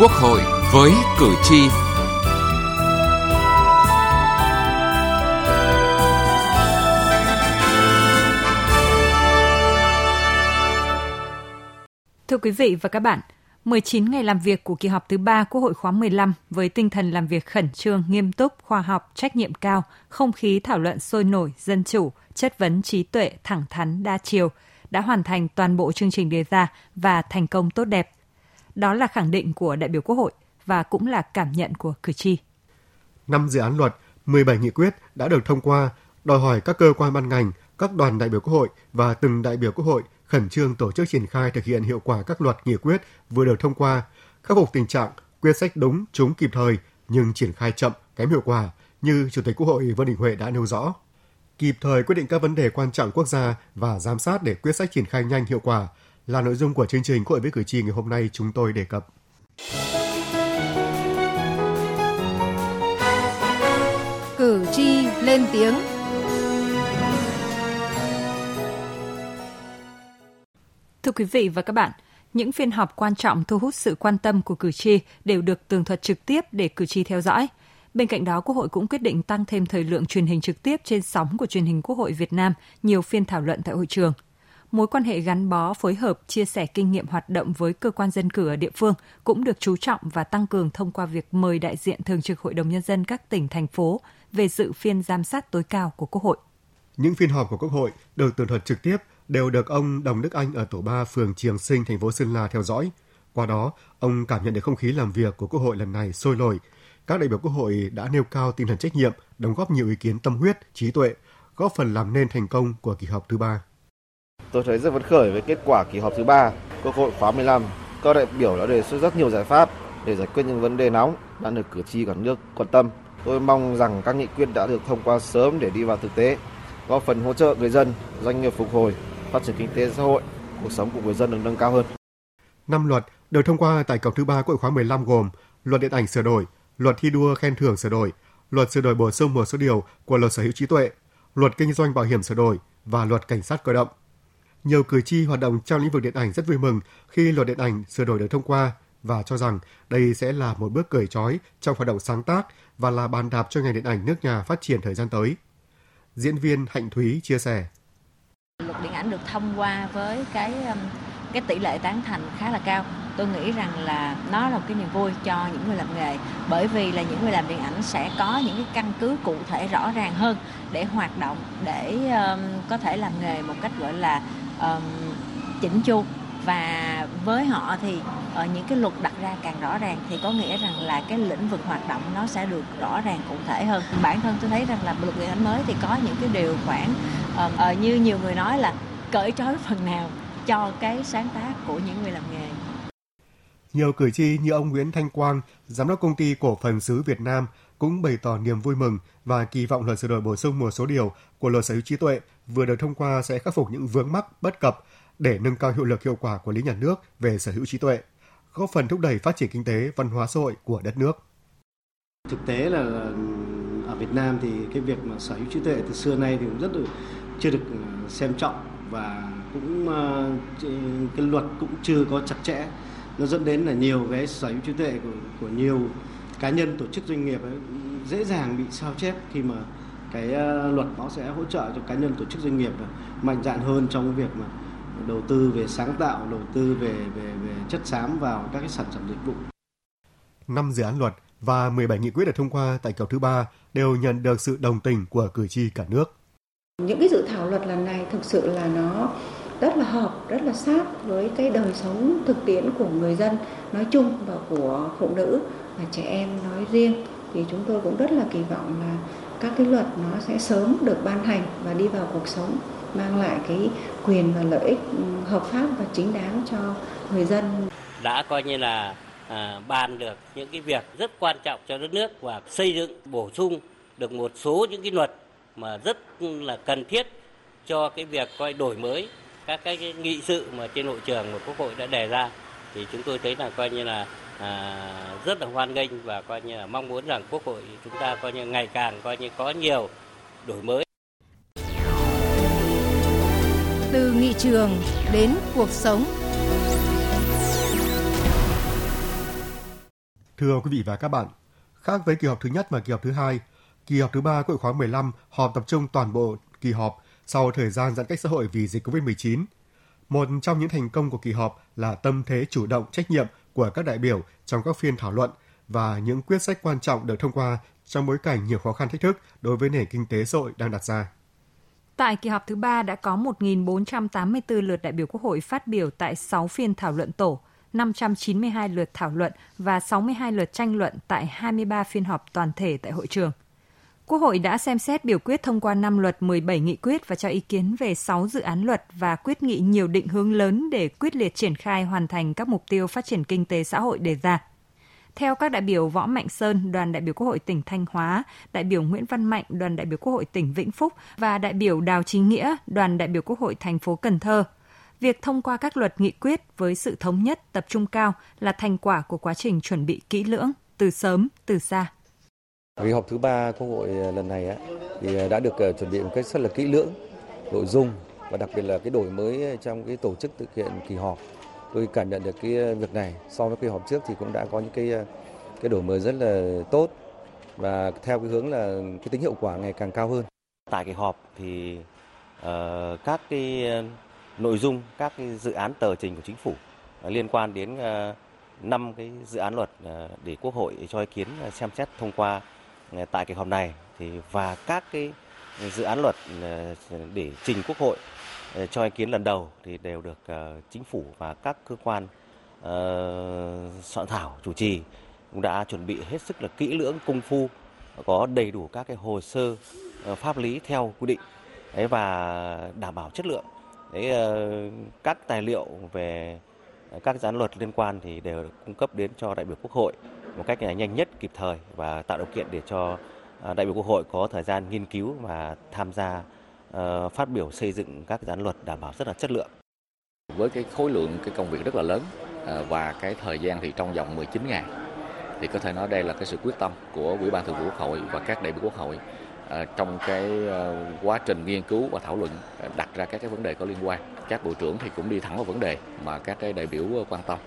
Quốc hội với cử tri. Thưa quý vị và các bạn, 19 ngày làm việc của kỳ họp thứ 3 Quốc hội khóa 15 với tinh thần làm việc khẩn trương, nghiêm túc, khoa học, trách nhiệm cao, không khí thảo luận sôi nổi, dân chủ, chất vấn trí tuệ, thẳng thắn, đa chiều, đã hoàn thành toàn bộ chương trình đề ra và thành công tốt đẹp. Đó là khẳng định của đại biểu Quốc hội và cũng là cảm nhận của cử tri. Năm dự án luật, 17 nghị quyết đã được thông qua, đòi hỏi các cơ quan ban ngành, các đoàn đại biểu Quốc hội và từng đại biểu Quốc hội khẩn trương tổ chức triển khai thực hiện hiệu quả các luật nghị quyết vừa được thông qua, khắc phục tình trạng quyết sách đúng, trúng kịp thời nhưng triển khai chậm, kém hiệu quả như Chủ tịch Quốc hội Vương Đình Huệ đã nêu rõ. Kịp thời quyết định các vấn đề quan trọng quốc gia và giám sát để quyết sách triển khai nhanh hiệu quả là nội dung của chương trình Quốc hội với cử tri ngày hôm nay chúng tôi đề cập. Cử tri lên tiếng Thưa quý vị và các bạn, những phiên họp quan trọng thu hút sự quan tâm của cử tri đều được tường thuật trực tiếp để cử tri theo dõi. Bên cạnh đó, Quốc hội cũng quyết định tăng thêm thời lượng truyền hình trực tiếp trên sóng của truyền hình Quốc hội Việt Nam, nhiều phiên thảo luận tại hội trường. Mối quan hệ gắn bó, phối hợp, chia sẻ kinh nghiệm hoạt động với cơ quan dân cử ở địa phương cũng được chú trọng và tăng cường thông qua việc mời đại diện Thường trực Hội đồng Nhân dân các tỉnh, thành phố về dự phiên giám sát tối cao của Quốc hội. Những phiên họp của Quốc hội được tường thuật trực tiếp đều được ông Đồng Đức Anh ở tổ 3 phường Triềng Sinh, thành phố Sơn La theo dõi. Qua đó, ông cảm nhận được không khí làm việc của Quốc hội lần này sôi nổi. Các đại biểu Quốc hội đã nêu cao tinh thần trách nhiệm, đóng góp nhiều ý kiến tâm huyết, trí tuệ, góp phần làm nên thành công của kỳ họp thứ ba. Tôi thấy rất phấn khởi với kết quả kỳ họp thứ ba Quốc hội khóa 15. Các đại biểu đã đề xuất rất nhiều giải pháp để giải quyết những vấn đề nóng đang được cử tri cả nước quan tâm. Tôi mong rằng các nghị quyết đã được thông qua sớm để đi vào thực tế, góp phần hỗ trợ người dân, doanh nghiệp phục hồi, phát triển kinh tế xã hội, cuộc sống của người dân được nâng cao hơn. Năm luật được thông qua tại kỳ thứ ba Quốc hội khóa 15 gồm Luật điện ảnh sửa đổi, Luật thi đua khen thưởng sửa đổi, Luật sửa đổi bổ sung một số điều của Luật sở hữu trí tuệ, Luật kinh doanh bảo hiểm sửa đổi và Luật cảnh sát cơ động. Nhiều cử tri hoạt động trong lĩnh vực điện ảnh rất vui mừng khi luật điện ảnh sửa đổi được thông qua và cho rằng đây sẽ là một bước cởi trói trong hoạt động sáng tác và là bàn đạp cho ngành điện ảnh nước nhà phát triển thời gian tới. Diễn viên Hạnh Thúy chia sẻ. Luật điện ảnh được thông qua với cái um, cái tỷ lệ tán thành khá là cao. Tôi nghĩ rằng là nó là một cái niềm vui cho những người làm nghề bởi vì là những người làm điện ảnh sẽ có những cái căn cứ cụ thể rõ ràng hơn để hoạt động để um, có thể làm nghề một cách gọi là um, chỉnh chu. Và với họ thì ở những cái luật đặt ra càng rõ ràng thì có nghĩa rằng là cái lĩnh vực hoạt động nó sẽ được rõ ràng cụ thể hơn. Bản thân tôi thấy rằng là luật điện ảnh mới thì có những cái điều khoản uh, như nhiều người nói là cởi trói phần nào cho cái sáng tác của những người làm nghề nhiều cử tri như ông Nguyễn Thanh Quang, giám đốc công ty cổ phần xứ Việt Nam cũng bày tỏ niềm vui mừng và kỳ vọng luật sửa đổi bổ sung một số điều của luật sở hữu trí tuệ vừa được thông qua sẽ khắc phục những vướng mắc bất cập để nâng cao hiệu lực hiệu quả quản lý nhà nước về sở hữu trí tuệ, góp phần thúc đẩy phát triển kinh tế, văn hóa xã hội của đất nước. Thực tế là ở Việt Nam thì cái việc mà sở hữu trí tuệ từ xưa nay thì cũng rất là chưa được xem trọng và cũng ờ, cái luật cũng chưa có chặt chẽ nó dẫn đến là nhiều cái sở hữu trí tuệ của, của nhiều cá nhân tổ chức doanh nghiệp ấy, dễ dàng bị sao chép khi mà cái ờ, luật nó sẽ hỗ trợ cho cá nhân tổ chức doanh nghiệp mạnh dạn hơn trong việc mà đầu tư về sáng tạo, đầu tư về về về chất xám vào các cái sản phẩm dịch vụ. Năm dự án luật và 17 nghị quyết được thông qua tại kỳ thứ ba đều nhận được sự đồng tình của cử tri cả nước. Những cái dự thảo luật lần này thực sự là nó rất là hợp, rất là sát với cái đời sống thực tiễn của người dân nói chung và của phụ nữ và trẻ em nói riêng. Thì chúng tôi cũng rất là kỳ vọng là các cái luật nó sẽ sớm được ban hành và đi vào cuộc sống mang lại cái quyền và lợi ích ừ, hợp pháp và chính đáng cho người dân. Đã coi như là à, bàn được những cái việc rất quan trọng cho đất nước và xây dựng bổ sung được một số những cái luật mà rất là cần thiết cho cái việc coi đổi mới các cái nghị sự mà trên hội trường mà quốc hội đã đề ra thì chúng tôi thấy là coi như là à, rất là hoan nghênh và coi như là mong muốn rằng quốc hội chúng ta coi như ngày càng coi như có nhiều đổi mới. Từ nghị trường đến cuộc sống. Thưa quý vị và các bạn, khác với kỳ họp thứ nhất và kỳ họp thứ hai, kỳ họp thứ ba Quốc hội khóa 15 họp tập trung toàn bộ kỳ họp sau thời gian giãn cách xã hội vì dịch COVID-19. Một trong những thành công của kỳ họp là tâm thế chủ động trách nhiệm của các đại biểu trong các phiên thảo luận và những quyết sách quan trọng được thông qua trong bối cảnh nhiều khó khăn thách thức đối với nền kinh tế xã hội đang đặt ra. Tại kỳ họp thứ ba đã có 1.484 lượt đại biểu Quốc hội phát biểu tại 6 phiên thảo luận tổ, 592 lượt thảo luận và 62 lượt tranh luận tại 23 phiên họp toàn thể tại hội trường. Quốc hội đã xem xét biểu quyết thông qua 5 luật 17 nghị quyết và cho ý kiến về 6 dự án luật và quyết nghị nhiều định hướng lớn để quyết liệt triển khai hoàn thành các mục tiêu phát triển kinh tế xã hội đề ra. Theo các đại biểu Võ Mạnh Sơn, đoàn đại biểu Quốc hội tỉnh Thanh Hóa, đại biểu Nguyễn Văn Mạnh, đoàn đại biểu Quốc hội tỉnh Vĩnh Phúc và đại biểu Đào Chí Nghĩa, đoàn đại biểu Quốc hội thành phố Cần Thơ, việc thông qua các luật nghị quyết với sự thống nhất tập trung cao là thành quả của quá trình chuẩn bị kỹ lưỡng, từ sớm, từ xa. Kỳ họp thứ ba Quốc hội ờ, lần này á, thì ờ, đã được ờ, chuẩn bị một cách rất là kỹ lưỡng, nội dung và đặc biệt là cái đổi mới trong cái tổ chức thực hiện kỳ họp. Tôi cảm nhận được cái việc này so với kỳ họp trước thì cũng đã có những cái cái đổi mới rất là tốt và theo cái hướng là cái tính hiệu quả ngày càng cao hơn. Tại kỳ họp thì uh, các cái nội dung các cái dự án tờ trình của chính phủ uh, liên quan đến uh, năm cái dự án luật để Quốc hội cho ý kiến xem xét thông qua Ờ, tại kỳ họp này thì, và các cái dự án luật ờ, để trình Quốc hội ờ, cho ý kiến lần đầu thì đều được chính phủ và các cơ quan soạn thảo chủ trì, cũng đã chuẩn bị hết sức là kỹ lưỡng, công phu, có đầy đủ các cái hồ sơ pháp lý theo quy định. Và đảm bảo chất lượng. Các tài liệu về các dự án luật liên quan thì đều được cung cấp đến cho đại biểu quốc hội một cách à, nhanh nhất, kịp thời và tạo điều kiện để cho à, đại biểu quốc hội có thời gian nghiên cứu và tham gia ờ, phát biểu xây dựng các dự án luật đảm bảo rất là chất lượng với cái khối lượng, cái công việc rất là lớn à, và cái thời gian thì trong vòng 19 ngày, thì có thể nói đây là cái sự quyết tâm của Ủy ban Thường vụ Quốc hội và các đại biểu Quốc hội trong cái quá trình nghiên cứu và thảo luận đặt ra các cái vấn đề có liên quan. Các bộ trưởng thì cũng đi thẳng vào vấn đề mà các cái đại biểu ờ, quan tâm.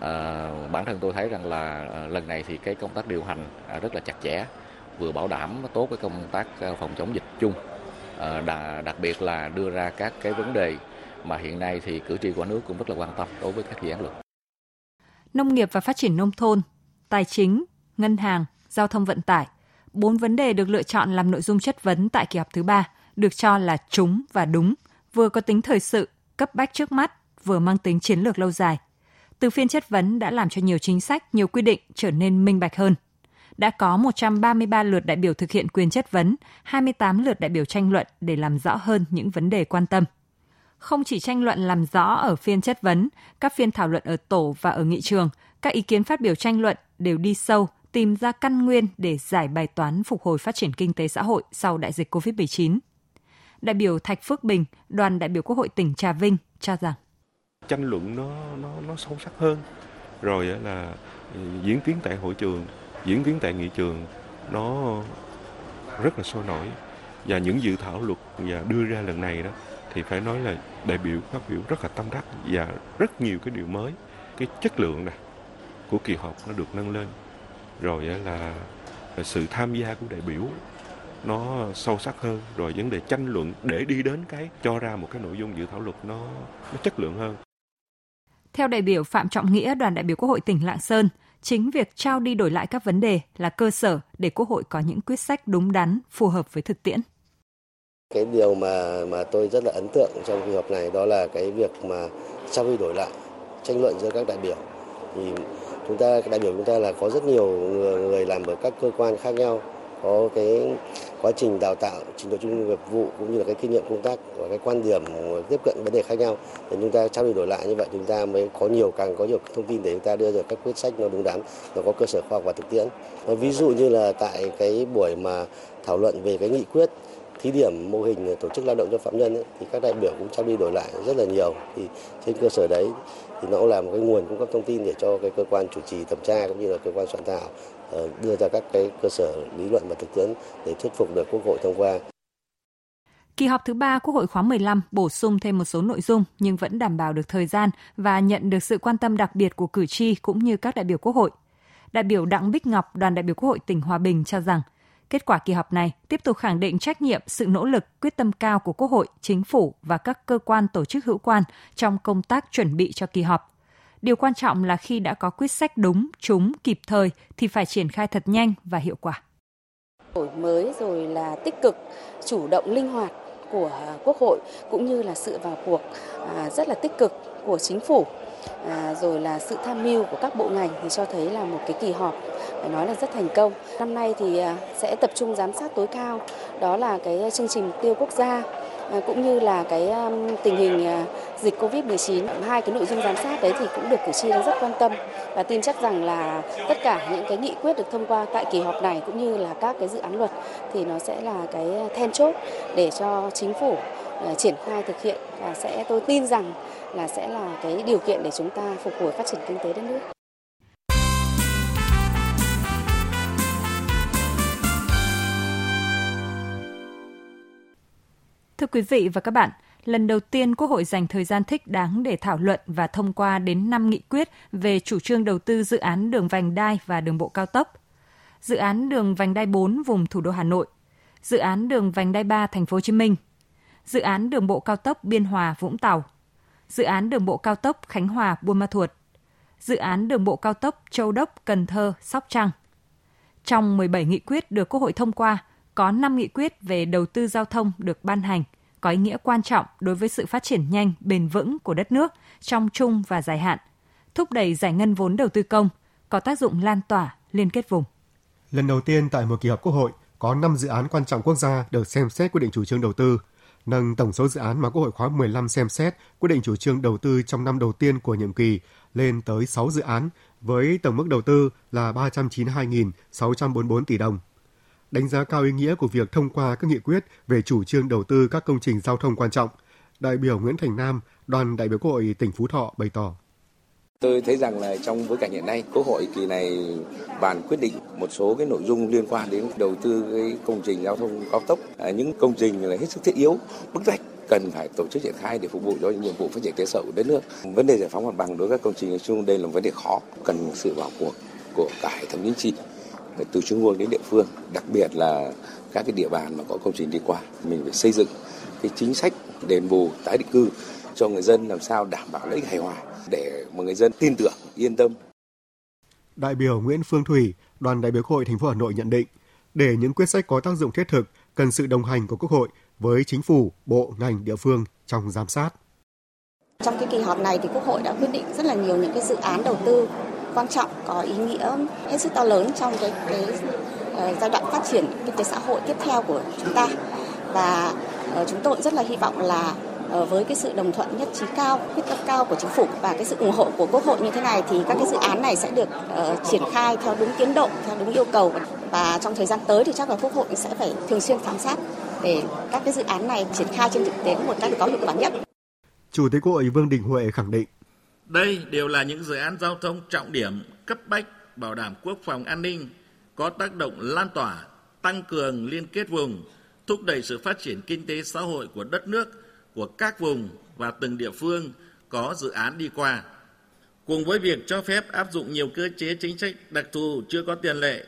À, bản thân tôi thấy rằng là ờ, lần này thì cái công tác điều hành à, rất là chặt chẽ, vừa bảo đảm tốt cái công tác phòng chống dịch chung, à, đặc biệt là đưa ra các cái vấn đề mà hiện nay thì cử tri của nước cũng rất là quan tâm đối với các dự án luật. Nông nghiệp và phát triển nông thôn tài chính, ngân hàng, giao thông vận tải. Bốn vấn đề được lựa chọn làm nội dung chất vấn tại kỳ họp thứ ba được cho là trúng và đúng, vừa có tính thời sự, cấp bách trước mắt, vừa mang tính chiến lược lâu dài. Từ phiên chất vấn đã làm cho nhiều chính sách, nhiều quy định trở nên minh bạch hơn. Đã có 133 lượt đại biểu thực hiện quyền chất vấn, 28 lượt đại biểu tranh luận để làm rõ hơn những vấn đề quan tâm. Không chỉ tranh luận làm rõ ở phiên chất vấn, các phiên thảo luận ở tổ và ở nghị trường, các ý kiến phát biểu tranh luận đều đi sâu, tìm ra căn nguyên để giải bài toán phục hồi phát triển kinh tế xã hội sau đại dịch COVID-19. Đại biểu Thạch Phước Bình, đoàn đại biểu Quốc hội tỉnh Trà Vinh cho rằng. Tranh luận nó nó nó sâu sắc hơn, rồi là ừ, diễn tiến tại hội trường, diễn tiến tại nghị trường nó rất là sôi nổi. Và những dự thảo luật và đưa ra lần này đó thì phải nói là đại biểu phát biểu rất là tâm đắc và rất nhiều cái điều mới. Cái chất lượng này của kỳ họp nó được nâng lên. Rồi là sự tham gia của đại biểu nó sâu sắc hơn rồi vấn đề tranh luận để đi đến cái cho ra một cái nội dung dự thảo luật nó nó chất lượng hơn. Theo đại biểu Phạm Trọng Nghĩa, đoàn đại biểu Quốc hội tỉnh Lạng Sơn, chính việc trao đi đổi lại các vấn đề là cơ sở để Quốc hội có những quyết sách đúng đắn, phù hợp với thực tiễn. Cái điều mà mà tôi rất là ấn tượng trong kỳ họp này đó là cái việc mà trao đi đổi lại tranh luận giữa các đại biểu. Thì chúng ta đại biểu chúng ta là có rất nhiều người, người làm ở các cơ quan khác nhau có cái quá trình đào tạo, trình độ chuyên môn nghiệp vụ cũng như là cái kinh nghiệm công tác và cái quan điểm tiếp cận vấn đề khác nhau để chúng ta trao đổi đổi lại như vậy chúng ta mới có nhiều, càng có nhiều thông tin để chúng ta đưa ra các quyết sách nó đúng đắn, nó có cơ sở khoa học và thực tiễn. Ví dụ như là tại cái buổi mà thảo luận về cái nghị quyết thí điểm mô hình tổ chức lao động cho phạm nhân ấy, thì các đại biểu cũng trao đi đổi lại rất là nhiều thì trên cơ sở đấy thì nó cũng là một cái nguồn cung cấp thông tin để cho cái cơ quan chủ trì thẩm tra cũng như là cơ quan soạn thảo ờ, đưa ra các cái cơ sở lý luận và thực tiễn để thuyết phục được Quốc hội thông qua. Kỳ họp thứ ba Quốc hội khóa 15 bổ sung thêm một số nội dung nhưng vẫn đảm bảo được thời gian và nhận được sự quan tâm đặc biệt của cử tri cũng như các đại biểu Quốc hội. đại biểu Đặng Bích Ngọc, đoàn đại biểu Quốc hội tỉnh Hòa Bình cho rằng, kết quả kỳ họp này tiếp tục khẳng định trách nhiệm, sự nỗ lực, quyết tâm cao của Quốc hội, Chính phủ và các cơ quan tổ chức hữu quan trong công tác chuẩn bị cho kỳ họp. Điều quan trọng là khi đã có quyết sách đúng, trúng, kịp thời thì phải triển khai thật nhanh và hiệu quả. Đổi mới rồi là tích cực, chủ động linh hoạt của à, Quốc hội cũng như là sự vào cuộc à, rất là tích cực của chính phủ à, rồi là sự tham mưu của các bộ ngành thì cho thấy là một cái kỳ họp phải nói là rất thành công. Năm nay thì à, sẽ tập trung giám sát tối cao, đó là cái chương trình mục tiêu quốc gia Ờ, cũng như là cái tình hình ờ, dịch Covid-19. Hai cái nội dung giám sát đấy thì cũng được cử tri rất quan tâm và tin chắc rằng là tất cả những cái nghị quyết được thông qua tại kỳ họp này cũng như là các cái dự án luật thì nó sẽ là cái ờ, then chốt để cho chính phủ triển khai thực hiện và sẽ tôi tin rằng là sẽ là cái điều kiện để chúng ta phục hồi phát triển kinh tế đất nước. Thưa quý vị và các bạn, lần đầu tiên Quốc hội dành thời gian thích đáng để thảo luận và thông qua đến 5 nghị quyết về chủ trương đầu tư dự án đường vành đai và đường bộ cao tốc. Dự án đường vành đai 4 vùng thủ đô Hà Nội, dự án đường vành đai 3 thành phố Hồ Chí Minh, dự án đường bộ cao tốc Biên Hòa Vũng Tàu, dự án đường bộ cao tốc Khánh Hòa Buôn Ma Thuột, dự án đường bộ cao tốc Châu Đốc Cần Thơ Sóc Trăng. Trong 17 nghị quyết được Quốc hội thông qua, có 5 nghị quyết về đầu tư giao thông được ban hành, có ý nghĩa quan trọng đối với sự phát triển nhanh, bền vững của đất nước trong trung và dài hạn, thúc đẩy giải ngân vốn đầu tư công, có tác dụng lan tỏa, liên kết vùng. Lần đầu tiên tại một kỳ họp Quốc hội, có 5 dự án quan trọng quốc gia được xem xét quyết định chủ trương đầu tư, nâng tổng số dự án mà Quốc hội khóa 15 xem xét quyết định chủ trương đầu tư trong năm đầu tiên của nhiệm kỳ lên tới 6 dự án với tổng mức đầu tư là 392.644 tỷ đồng. Đánh giá cao ý nghĩa của việc thông qua các nghị quyết về chủ trương đầu tư các công trình giao thông quan trọng, đại biểu Nguyễn Thành Nam, đoàn đại biểu Quốc hội tỉnh Phú Thọ bày tỏ. Tôi thấy rằng là trong bối cảnh hiện nay, Quốc hội kỳ này bàn quyết định một số cái nội dung liên quan đến đầu tư cái công trình giao thông cao tốc, à, những công trình là hết sức thiết yếu, bức bách cần phải tổ chức triển khai để phục vụ cho nhiệm vụ phát triển kinh tế của đất nước. Vấn đề giải phóng mặt bằng đối với các công trình nói chung đây là một vấn đề khó, cần sự vào cuộc của cả hệ thống chính trị từ trung ương đến địa phương, đặc biệt là các cái địa bàn mà có công trình đi qua. Mình phải xây dựng cái chính sách đền bù tái định cư cho người dân làm sao đảm bảo lợi ích hài hòa để mà người dân tin tưởng, yên tâm. Đại biểu Nguyễn Phương Thủy, đoàn đại biểu Quốc hội thành phố Hà Nội nhận định, để những quyết sách có tác dụng thiết thực, cần sự đồng hành của Quốc hội với chính phủ, bộ, ngành, địa phương trong giám sát. Trong cái kỳ họp này thì Quốc hội đã quyết định rất là nhiều những cái dự án đầu tư quan trọng có ý nghĩa hết sức to lớn trong cái, cái uh, giai đoạn phát triển kinh tế xã hội tiếp theo của chúng ta và uh, chúng tôi rất là hy vọng là ờ, với cái sự đồng thuận nhất trí cao, quyết tâm cao của chính phủ và cái sự ủng hộ của Quốc hội như thế này thì các cái dự án này sẽ được uh, triển khai theo đúng tiến độ, theo đúng yêu cầu và trong thời gian tới thì chắc là Quốc hội sẽ phải thường xuyên giám sát để các cái dự án này triển khai trên thực tế một cách có hiệu quả nhất. Chủ tịch Quốc hội Vương Đình Huệ khẳng định đây đều là những dự án giao thông trọng điểm cấp bách bảo đảm quốc phòng an ninh có tác động lan tỏa, tăng cường liên kết vùng, thúc đẩy sự phát triển kinh tế xã hội của đất nước của các vùng và từng địa phương có dự án đi qua. Cùng với việc cho phép áp dụng nhiều cơ chế chính sách đặc thù chưa có tiền lệ,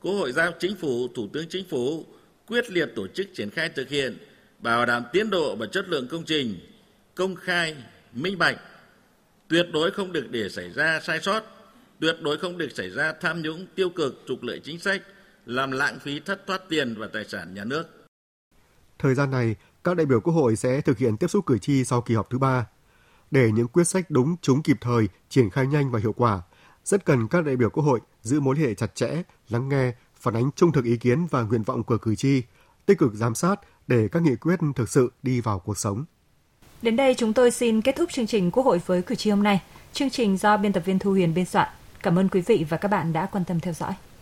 Quốc hội giao chính phủ, Thủ tướng Chính phủ quyết liệt tổ chức triển khai thực hiện, bảo đảm tiến độ và chất lượng công trình, công khai, minh bạch, tuyệt đối không được để xảy ra sai sót, tuyệt đối không được xảy ra tham nhũng tiêu cực trục lợi chính sách, làm lãng phí thất thoát tiền và tài sản nhà nước. Thời gian này, các đại biểu Quốc hội sẽ thực hiện tiếp xúc cử tri sau kỳ họp thứ ba. Để những quyết sách đúng, chúng kịp thời, triển khai nhanh và hiệu quả, rất cần các đại biểu Quốc hội giữ mối liên hệ chặt chẽ, lắng nghe, phản ánh trung thực ý kiến và nguyện vọng của cử tri, tích cực giám sát để các nghị quyết thực sự đi vào cuộc sống. Đến đây chúng tôi xin kết thúc chương trình Quốc hội với cử tri hôm nay. Chương trình do biên tập viên Thu Huyền biên soạn. Cảm ơn quý vị và các bạn đã quan tâm theo dõi.